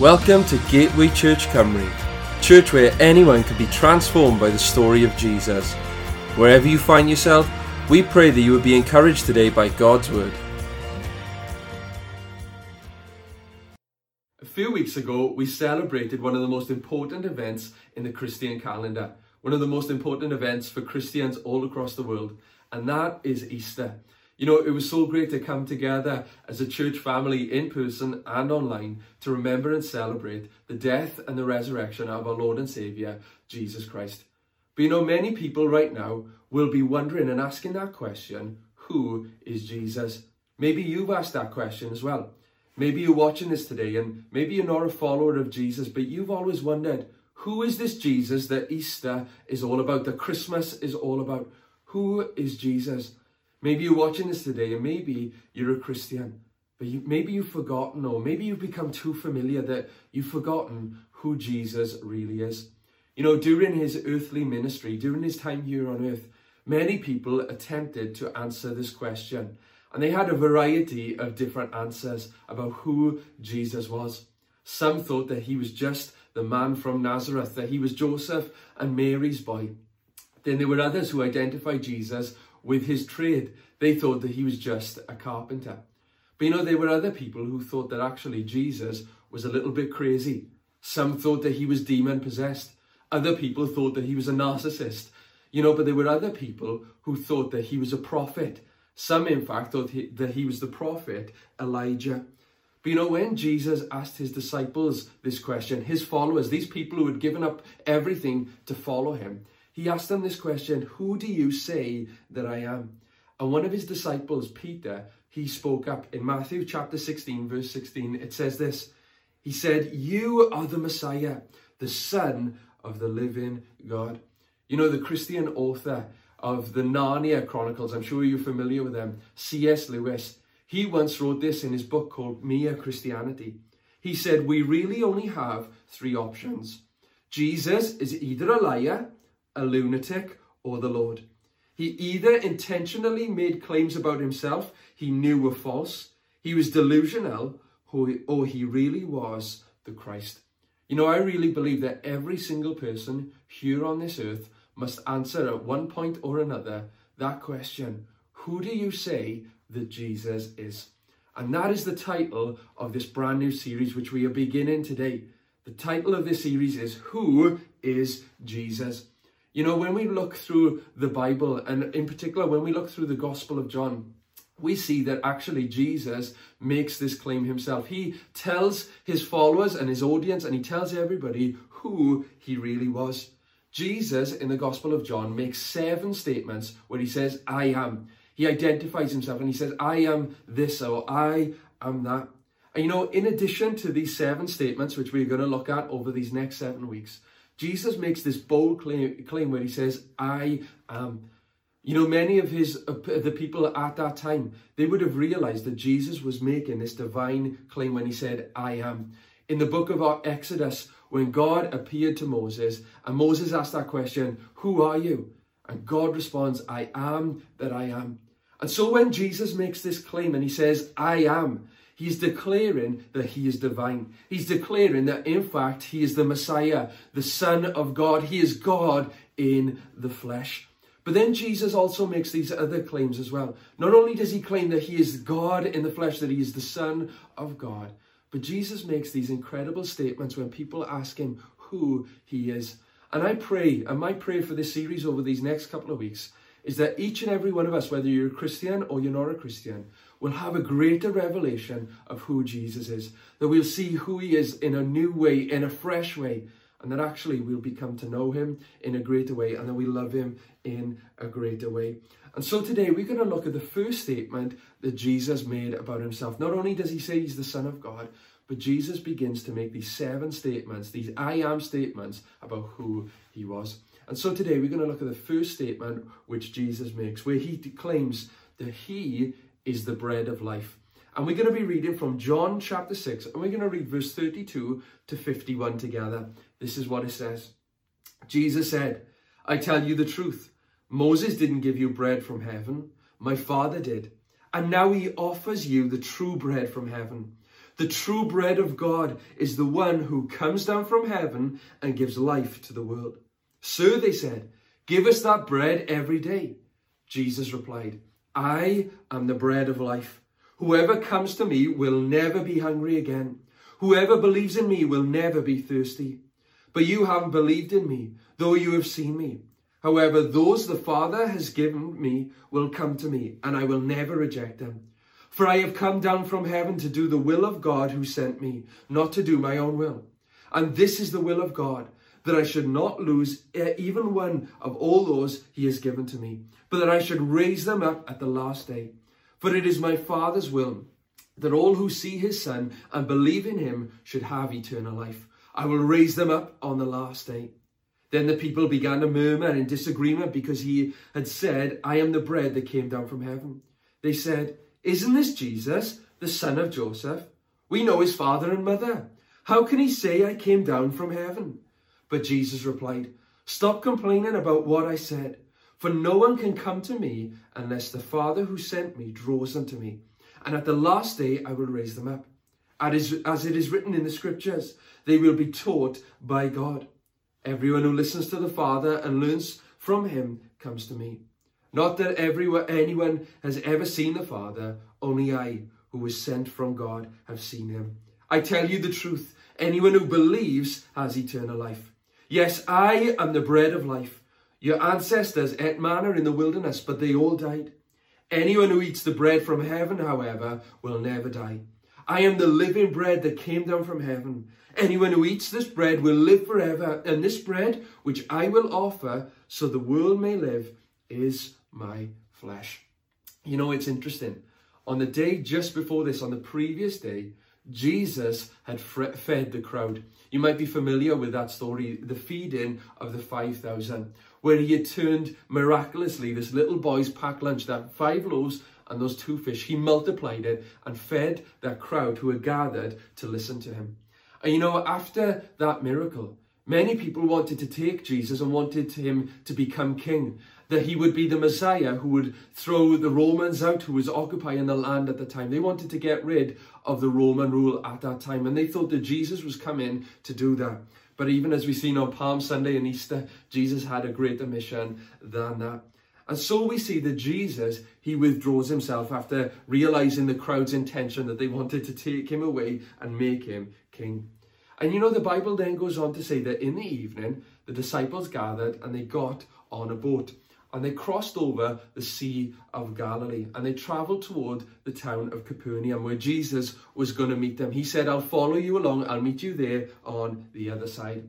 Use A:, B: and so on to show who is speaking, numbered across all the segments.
A: Welcome to Gateway Church Cymru, church where anyone can be transformed by the story of Jesus. Wherever you find yourself, we pray that you would be encouraged today by God's Word. A few weeks ago, we celebrated one of the most important events in the Christian calendar, one of the most important events for Christians all across the world, and that is Easter. You know, it was so great to come together as a church family in person and online to remember and celebrate the death and the resurrection of our Lord and Saviour, Jesus Christ. But you know, many people right now will be wondering and asking that question who is Jesus? Maybe you've asked that question as well. Maybe you're watching this today and maybe you're not a follower of Jesus, but you've always wondered who is this Jesus that Easter is all about, that Christmas is all about? Who is Jesus? Maybe you're watching this today and maybe you're a Christian, but you, maybe you've forgotten or maybe you've become too familiar that you've forgotten who Jesus really is. You know, during his earthly ministry, during his time here on earth, many people attempted to answer this question. And they had a variety of different answers about who Jesus was. Some thought that he was just the man from Nazareth, that he was Joseph and Mary's boy. Then there were others who identified Jesus with his trade. They thought that he was just a carpenter. But you know, there were other people who thought that actually Jesus was a little bit crazy. Some thought that he was demon possessed. Other people thought that he was a narcissist. You know, but there were other people who thought that he was a prophet. Some, in fact, thought he, that he was the prophet Elijah. But you know, when Jesus asked his disciples this question, his followers, these people who had given up everything to follow him, he asked them this question Who do you say that I am? And one of his disciples, Peter, he spoke up in Matthew chapter 16, verse 16. It says this He said, You are the Messiah, the Son of the living God. You know, the Christian author of the Narnia Chronicles, I'm sure you're familiar with them, C.S. Lewis, he once wrote this in his book called Mere Christianity. He said, We really only have three options. Jesus is either a liar, a lunatic, or the Lord. He either intentionally made claims about himself he knew were false, he was delusional, or he really was the Christ. You know, I really believe that every single person here on this earth must answer at one point or another that question Who do you say that Jesus is? And that is the title of this brand new series, which we are beginning today. The title of this series is Who is Jesus? You know, when we look through the Bible, and in particular, when we look through the Gospel of John, we see that actually Jesus makes this claim himself. He tells his followers and his audience, and he tells everybody who he really was. Jesus in the Gospel of John makes seven statements where he says, I am. He identifies himself and he says, I am this or I am that. And you know, in addition to these seven statements, which we're going to look at over these next seven weeks, Jesus makes this bold claim, claim where he says, I am. You know, many of his uh, the people at that time, they would have realized that Jesus was making this divine claim when he said, I am. In the book of Exodus, when God appeared to Moses, and Moses asked that question, Who are you? And God responds, I am that I am. And so when Jesus makes this claim and he says, I am, He's declaring that he is divine. He's declaring that, in fact, he is the Messiah, the Son of God. He is God in the flesh. But then Jesus also makes these other claims as well. Not only does he claim that he is God in the flesh, that he is the Son of God, but Jesus makes these incredible statements when people ask him who he is. And I pray, and my prayer for this series over these next couple of weeks, is that each and every one of us, whether you're a Christian or you're not a Christian, will have a greater revelation of who Jesus is. That we'll see who he is in a new way, in a fresh way, and that actually we'll become to know him in a greater way, and that we love him in a greater way. And so today we're going to look at the first statement that Jesus made about himself. Not only does he say he's the Son of God, but Jesus begins to make these seven statements, these I am statements about who he was. And so today we're going to look at the first statement which Jesus makes, where he claims that he is the bread of life. And we're going to be reading from John chapter 6, and we're going to read verse 32 to 51 together. This is what it says Jesus said, I tell you the truth. Moses didn't give you bread from heaven, my Father did. And now he offers you the true bread from heaven. The true bread of God is the one who comes down from heaven and gives life to the world. Sir, they said, give us that bread every day. Jesus replied, I am the bread of life. Whoever comes to me will never be hungry again. Whoever believes in me will never be thirsty. But you haven't believed in me, though you have seen me. However, those the Father has given me will come to me, and I will never reject them. For I have come down from heaven to do the will of God who sent me, not to do my own will. And this is the will of God, that I should not lose eh, even one of all those he has given to me, but that I should raise them up at the last day. For it is my Father's will that all who see his Son and believe in him should have eternal life. I will raise them up on the last day. Then the people began to murmur in disagreement because he had said, I am the bread that came down from heaven. They said, Isn't this Jesus, the son of Joseph? We know his father and mother. How can he say I came down from heaven? But Jesus replied, Stop complaining about what I said, for no one can come to me unless the Father who sent me draws them to me. And at the last day I will raise them up. As it is written in the scriptures, they will be taught by God. Everyone who listens to the Father and learns from him comes to me. Not that everyone, anyone has ever seen the Father, only I, who was sent from God, have seen him. I tell you the truth, anyone who believes has eternal life. Yes, I am the bread of life. Your ancestors ate manna in the wilderness, but they all died. Anyone who eats the bread from heaven, however, will never die. I am the living bread that came down from heaven. Anyone who eats this bread will live forever, and this bread, which I will offer so the world may live, is my flesh. You know, it's interesting. On the day just before this, on the previous day, Jesus had fed the crowd. You might be familiar with that story, the feeding of the 5,000, where he had turned miraculously this little boy's packed lunch, that five loaves and those two fish, he multiplied it and fed that crowd who had gathered to listen to him. And you know, after that miracle, many people wanted to take Jesus and wanted him to become king that he would be the Messiah who would throw the Romans out who was occupying the land at the time. They wanted to get rid of the Roman rule at that time and they thought that Jesus was coming to do that. But even as we've seen on Palm Sunday and Easter, Jesus had a greater mission than that. And so we see that Jesus, he withdraws himself after realizing the crowd's intention that they wanted to take him away and make him king. And you know, the Bible then goes on to say that in the evening, the disciples gathered and they got on a boat and they crossed over the Sea of Galilee and they traveled toward the town of Capernaum where Jesus was going to meet them. He said, I'll follow you along, I'll meet you there on the other side.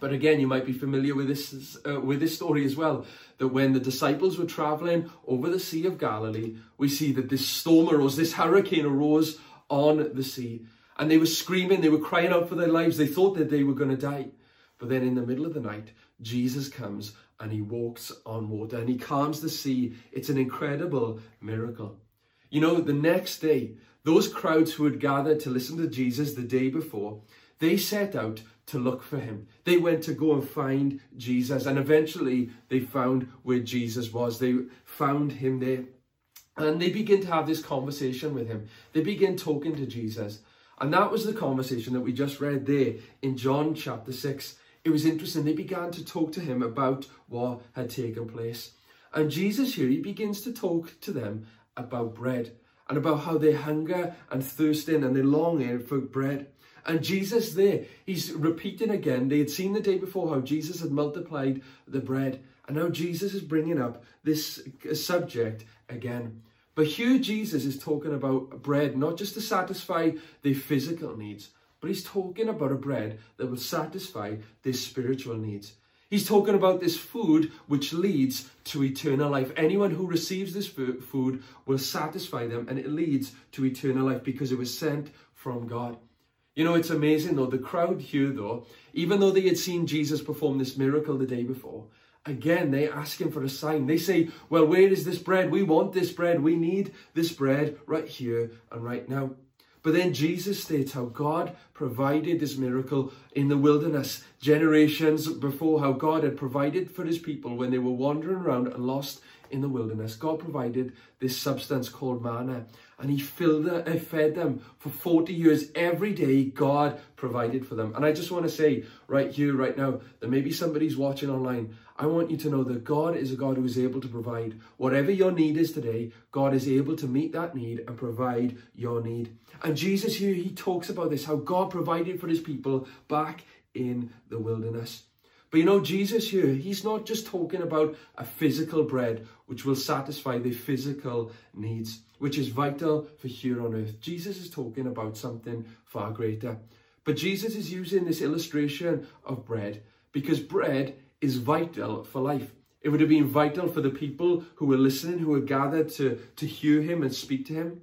A: But again, you might be familiar with this, uh, with this story as well, that when the disciples were traveling over the Sea of Galilee, we see that this storm arose, this hurricane arose on the sea. And they were screaming, they were crying out for their lives. They thought that they were going to die. But then in the middle of the night, Jesus comes and he walks on water and he calms the sea. It's an incredible miracle. You know, the next day, those crowds who had gathered to listen to Jesus the day before, they set out to look for him. They went to go and find Jesus and eventually they found where Jesus was. They found him there. And they begin to have this conversation with him. They begin talking to Jesus. And that was the conversation that we just read there in John chapter 6 it was interesting. They began to talk to him about what had taken place. And Jesus here, he begins to talk to them about bread and about how they hunger and thirsting and they longing for bread. And Jesus there, he's repeating again. They had seen the day before how Jesus had multiplied the bread. And now Jesus is bringing up this subject again. But here Jesus is talking about bread, not just to satisfy their physical needs, but he's talking about a bread that will satisfy their spiritual needs. He's talking about this food which leads to eternal life. Anyone who receives this food will satisfy them and it leads to eternal life because it was sent from God. You know, it's amazing though, the crowd here though, even though they had seen Jesus perform this miracle the day before, again, they ask him for a sign. They say, well, where is this bread? We want this bread. We need this bread right here and right now. But then Jesus states how God provided this miracle in the wilderness generations before, how God had provided for his people when they were wandering around and lost in the wilderness, God provided this substance called manna and he filled them, and fed them for 40 years. Every day, God provided for them. And I just want to say right here, right now, that maybe somebody's watching online. I want you to know that God is a God who is able to provide. Whatever your need is today, God is able to meet that need and provide your need. And Jesus here, he talks about this, how God provided for his people back in the wilderness. But you know, Jesus here, he's not just talking about a physical bread which will satisfy the physical needs, which is vital for here on earth. Jesus is talking about something far greater. But Jesus is using this illustration of bread because bread is vital for life. It would have been vital for the people who were listening, who were gathered to, to hear him and speak to him.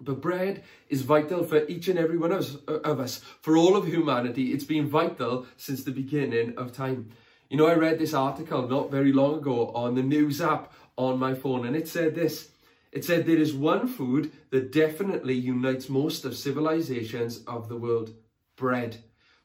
A: But bread is vital for each and every one of us, of us. For all of humanity, it's been vital since the beginning of time. You know, I read this article not very long ago on the news app on my phone, and it said this. It said there is one food that definitely unites most of civilizations of the world. Bread.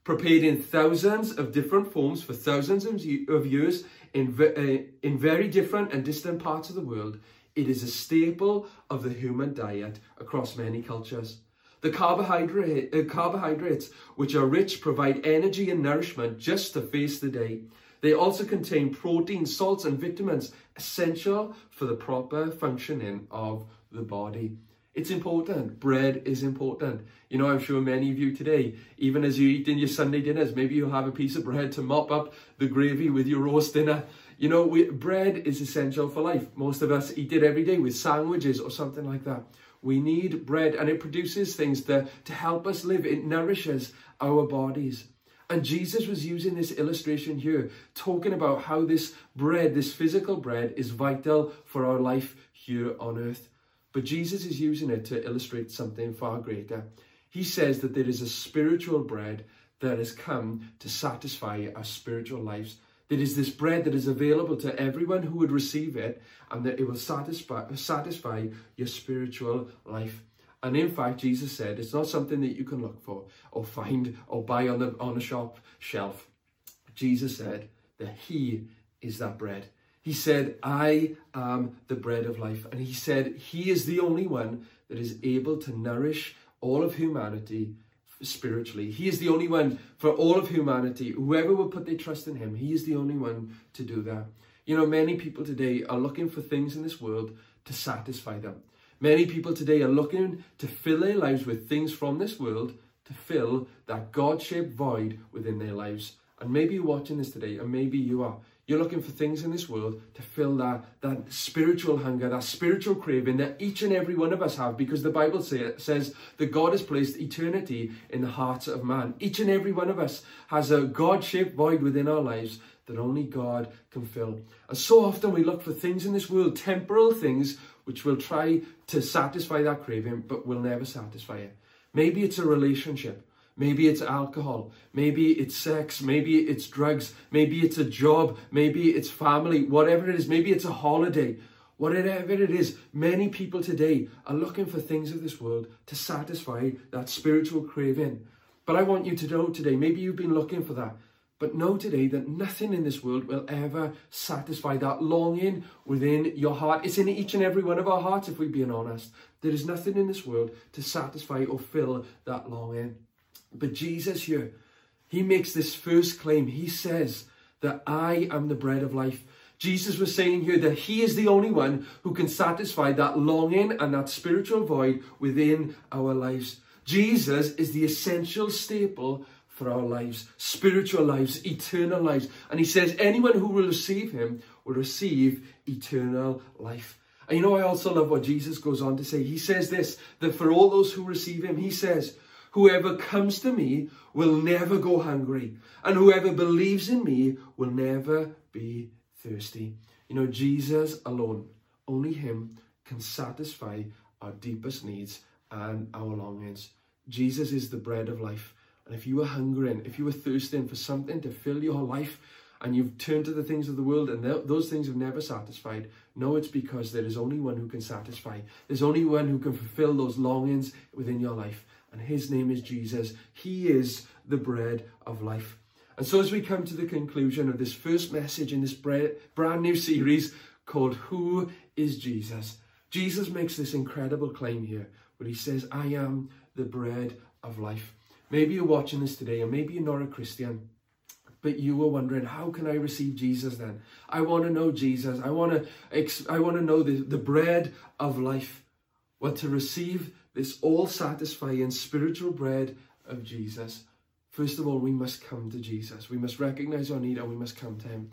A: Prepared in thousands of different forms for thousands of years in, uh, in very different and distant parts of the world, it is a staple of the human diet across many cultures. The carbohydrate, uh, carbohydrates, which are rich, provide energy and nourishment just to face the day. They also contain protein, salts, and vitamins essential for the proper functioning of the body. It's important. Bread is important. You know, I'm sure many of you today, even as you eat in your Sunday dinners, maybe you'll have a piece of bread to mop up the gravy with your roast dinner. You know, we, bread is essential for life. Most of us eat it every day with sandwiches or something like that. We need bread and it produces things to, to help us live. It nourishes our bodies. And Jesus was using this illustration here, talking about how this bread, this physical bread, is vital for our life here on earth. But Jesus is using it to illustrate something far greater. He says that there is a spiritual bread that has come to satisfy our spiritual lives. It is this bread that is available to everyone who would receive it, and that it will satisfy, satisfy your spiritual life. And in fact, Jesus said it's not something that you can look for or find or buy on the on a shop shelf. Jesus said that He is that bread. He said, I am the bread of life. And he said, He is the only one that is able to nourish all of humanity spiritually. He is the only one for all of humanity. Whoever will put their trust in him, he is the only one to do that. You know, many people today are looking for things in this world to satisfy them. Many people today are looking to fill their lives with things from this world to fill that God-shaped void within their lives. And maybe you're watching this today, and maybe you are. You're looking for things in this world to fill that, that spiritual hunger, that spiritual craving that each and every one of us have because the Bible say, says that God has placed eternity in the hearts of man. Each and every one of us has a God-shaped void within our lives that only God can fill. And so often we look for things in this world, temporal things, which will try to satisfy that craving, but will never satisfy it. Maybe it's a relationship. Maybe it's alcohol. Maybe it's sex. Maybe it's drugs. Maybe it's a job. Maybe it's family. Whatever it is. Maybe it's a holiday. Whatever it is, many people today are looking for things of this world to satisfy that spiritual craving. But I want you to know today, maybe you've been looking for that. But know today that nothing in this world will ever satisfy that longing within your heart. It's in each and every one of our hearts, if we're being honest. There is nothing in this world to satisfy or fill that longing. But Jesus here, he makes this first claim. He says that I am the bread of life. Jesus was saying here that he is the only one who can satisfy that longing and that spiritual void within our lives. Jesus is the essential staple for our lives, spiritual lives, eternal lives. And he says anyone who will receive him will receive eternal life. And you know, I also love what Jesus goes on to say. He says this, that for all those who receive him, he says, Whoever comes to me will never go hungry, and whoever believes in me will never be thirsty. You know, Jesus alone, only him can satisfy our deepest needs and our longings. Jesus is the bread of life. And if you are hungering, if you are thirsting for something to fill your life, and you've turned to the things of the world and th those things have never satisfied, know it's because there is only one who can satisfy. There's only one who can fulfill those longings within your life and his name is Jesus. He is the bread of life. And so as we come to the conclusion of this first message in this brand new series called Who is Jesus? Jesus makes this incredible claim here where he says, I am the bread of life. Maybe you're watching this today and maybe you're not a Christian, but you were wondering, how can I receive Jesus then? I want to know Jesus. I want to, I want to know the, the bread of life. Well, to receive this all satisfying spiritual bread of Jesus, first of all, we must come to Jesus. We must recognize our need and we must come to him.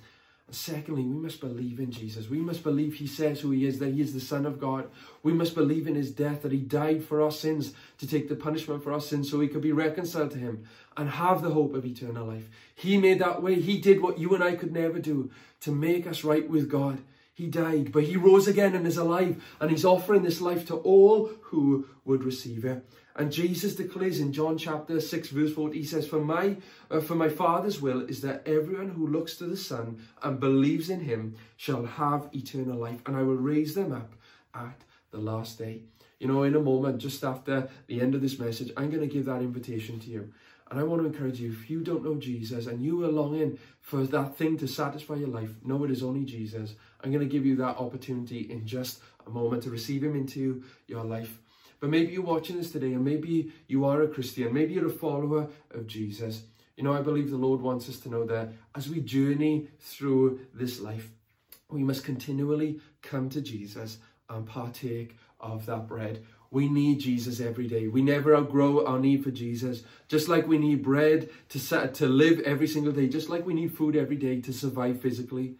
A: And secondly, we must believe in Jesus. We must believe he says who he is, that he is the Son of God. We must believe in his death, that he died for our sins to take the punishment for our sins so we could be reconciled to him and have the hope of eternal life. He made that way. He did what you and I could never do to make us right with God. He died, but he rose again and is alive, and he's offering this life to all who would receive it. And Jesus declares in John chapter 6 verse 40, he says, For my, uh, for my Father's will is that everyone who looks to the Son and believes in him shall have eternal life, and I will raise them up at the last day. You know, in a moment, just after the end of this message, I'm going to give that invitation to you. And I want to encourage you, if you don't know Jesus and you are longing for that thing to satisfy your life, know it is only Jesus. I'm going to give you that opportunity in just a moment to receive him into your life. But maybe you're watching this today and maybe you are a Christian, maybe you're a follower of Jesus. You know, I believe the Lord wants us to know that as we journey through this life, we must continually come to Jesus and partake of that bread. We need Jesus every day. We never outgrow our need for Jesus. Just like we need bread to, to live every single day, just like we need food every day to survive physically,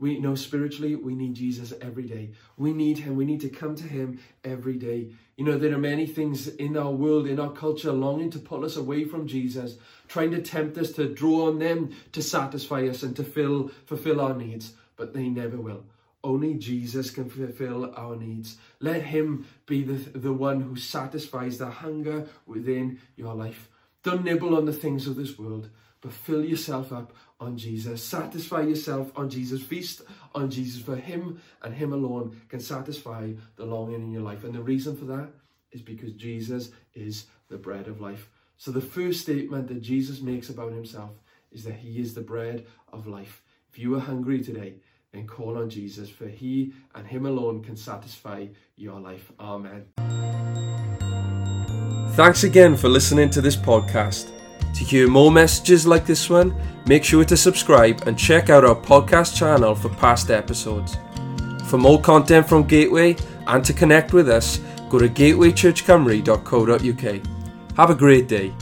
A: we know spiritually we need Jesus every day. We need him. We need to come to him every day. You know, there are many things in our world, in our culture, longing to pull us away from Jesus, trying to tempt us to draw on them to satisfy us and to fill, fulfill our needs, but they never will. Only Jesus can fulfill our needs. Let him be the, the one who satisfies the hunger within your life. Don't nibble on the things of this world, but fill yourself up on Jesus. Satisfy yourself on Jesus. Feast on Jesus. For him and him alone can satisfy the longing in your life. And the reason for that is because Jesus is the bread of life. So the first statement that Jesus makes about himself is that he is the bread of life. If you are hungry today, then call on Jesus, for he and him alone can satisfy your life. Amen. Thanks again for listening to this podcast. To hear more messages like this one, make sure to subscribe and check out our podcast channel for past episodes. For more content from Gateway and to connect with us, go to gatewaychurchcymru.co.uk. Have a great day.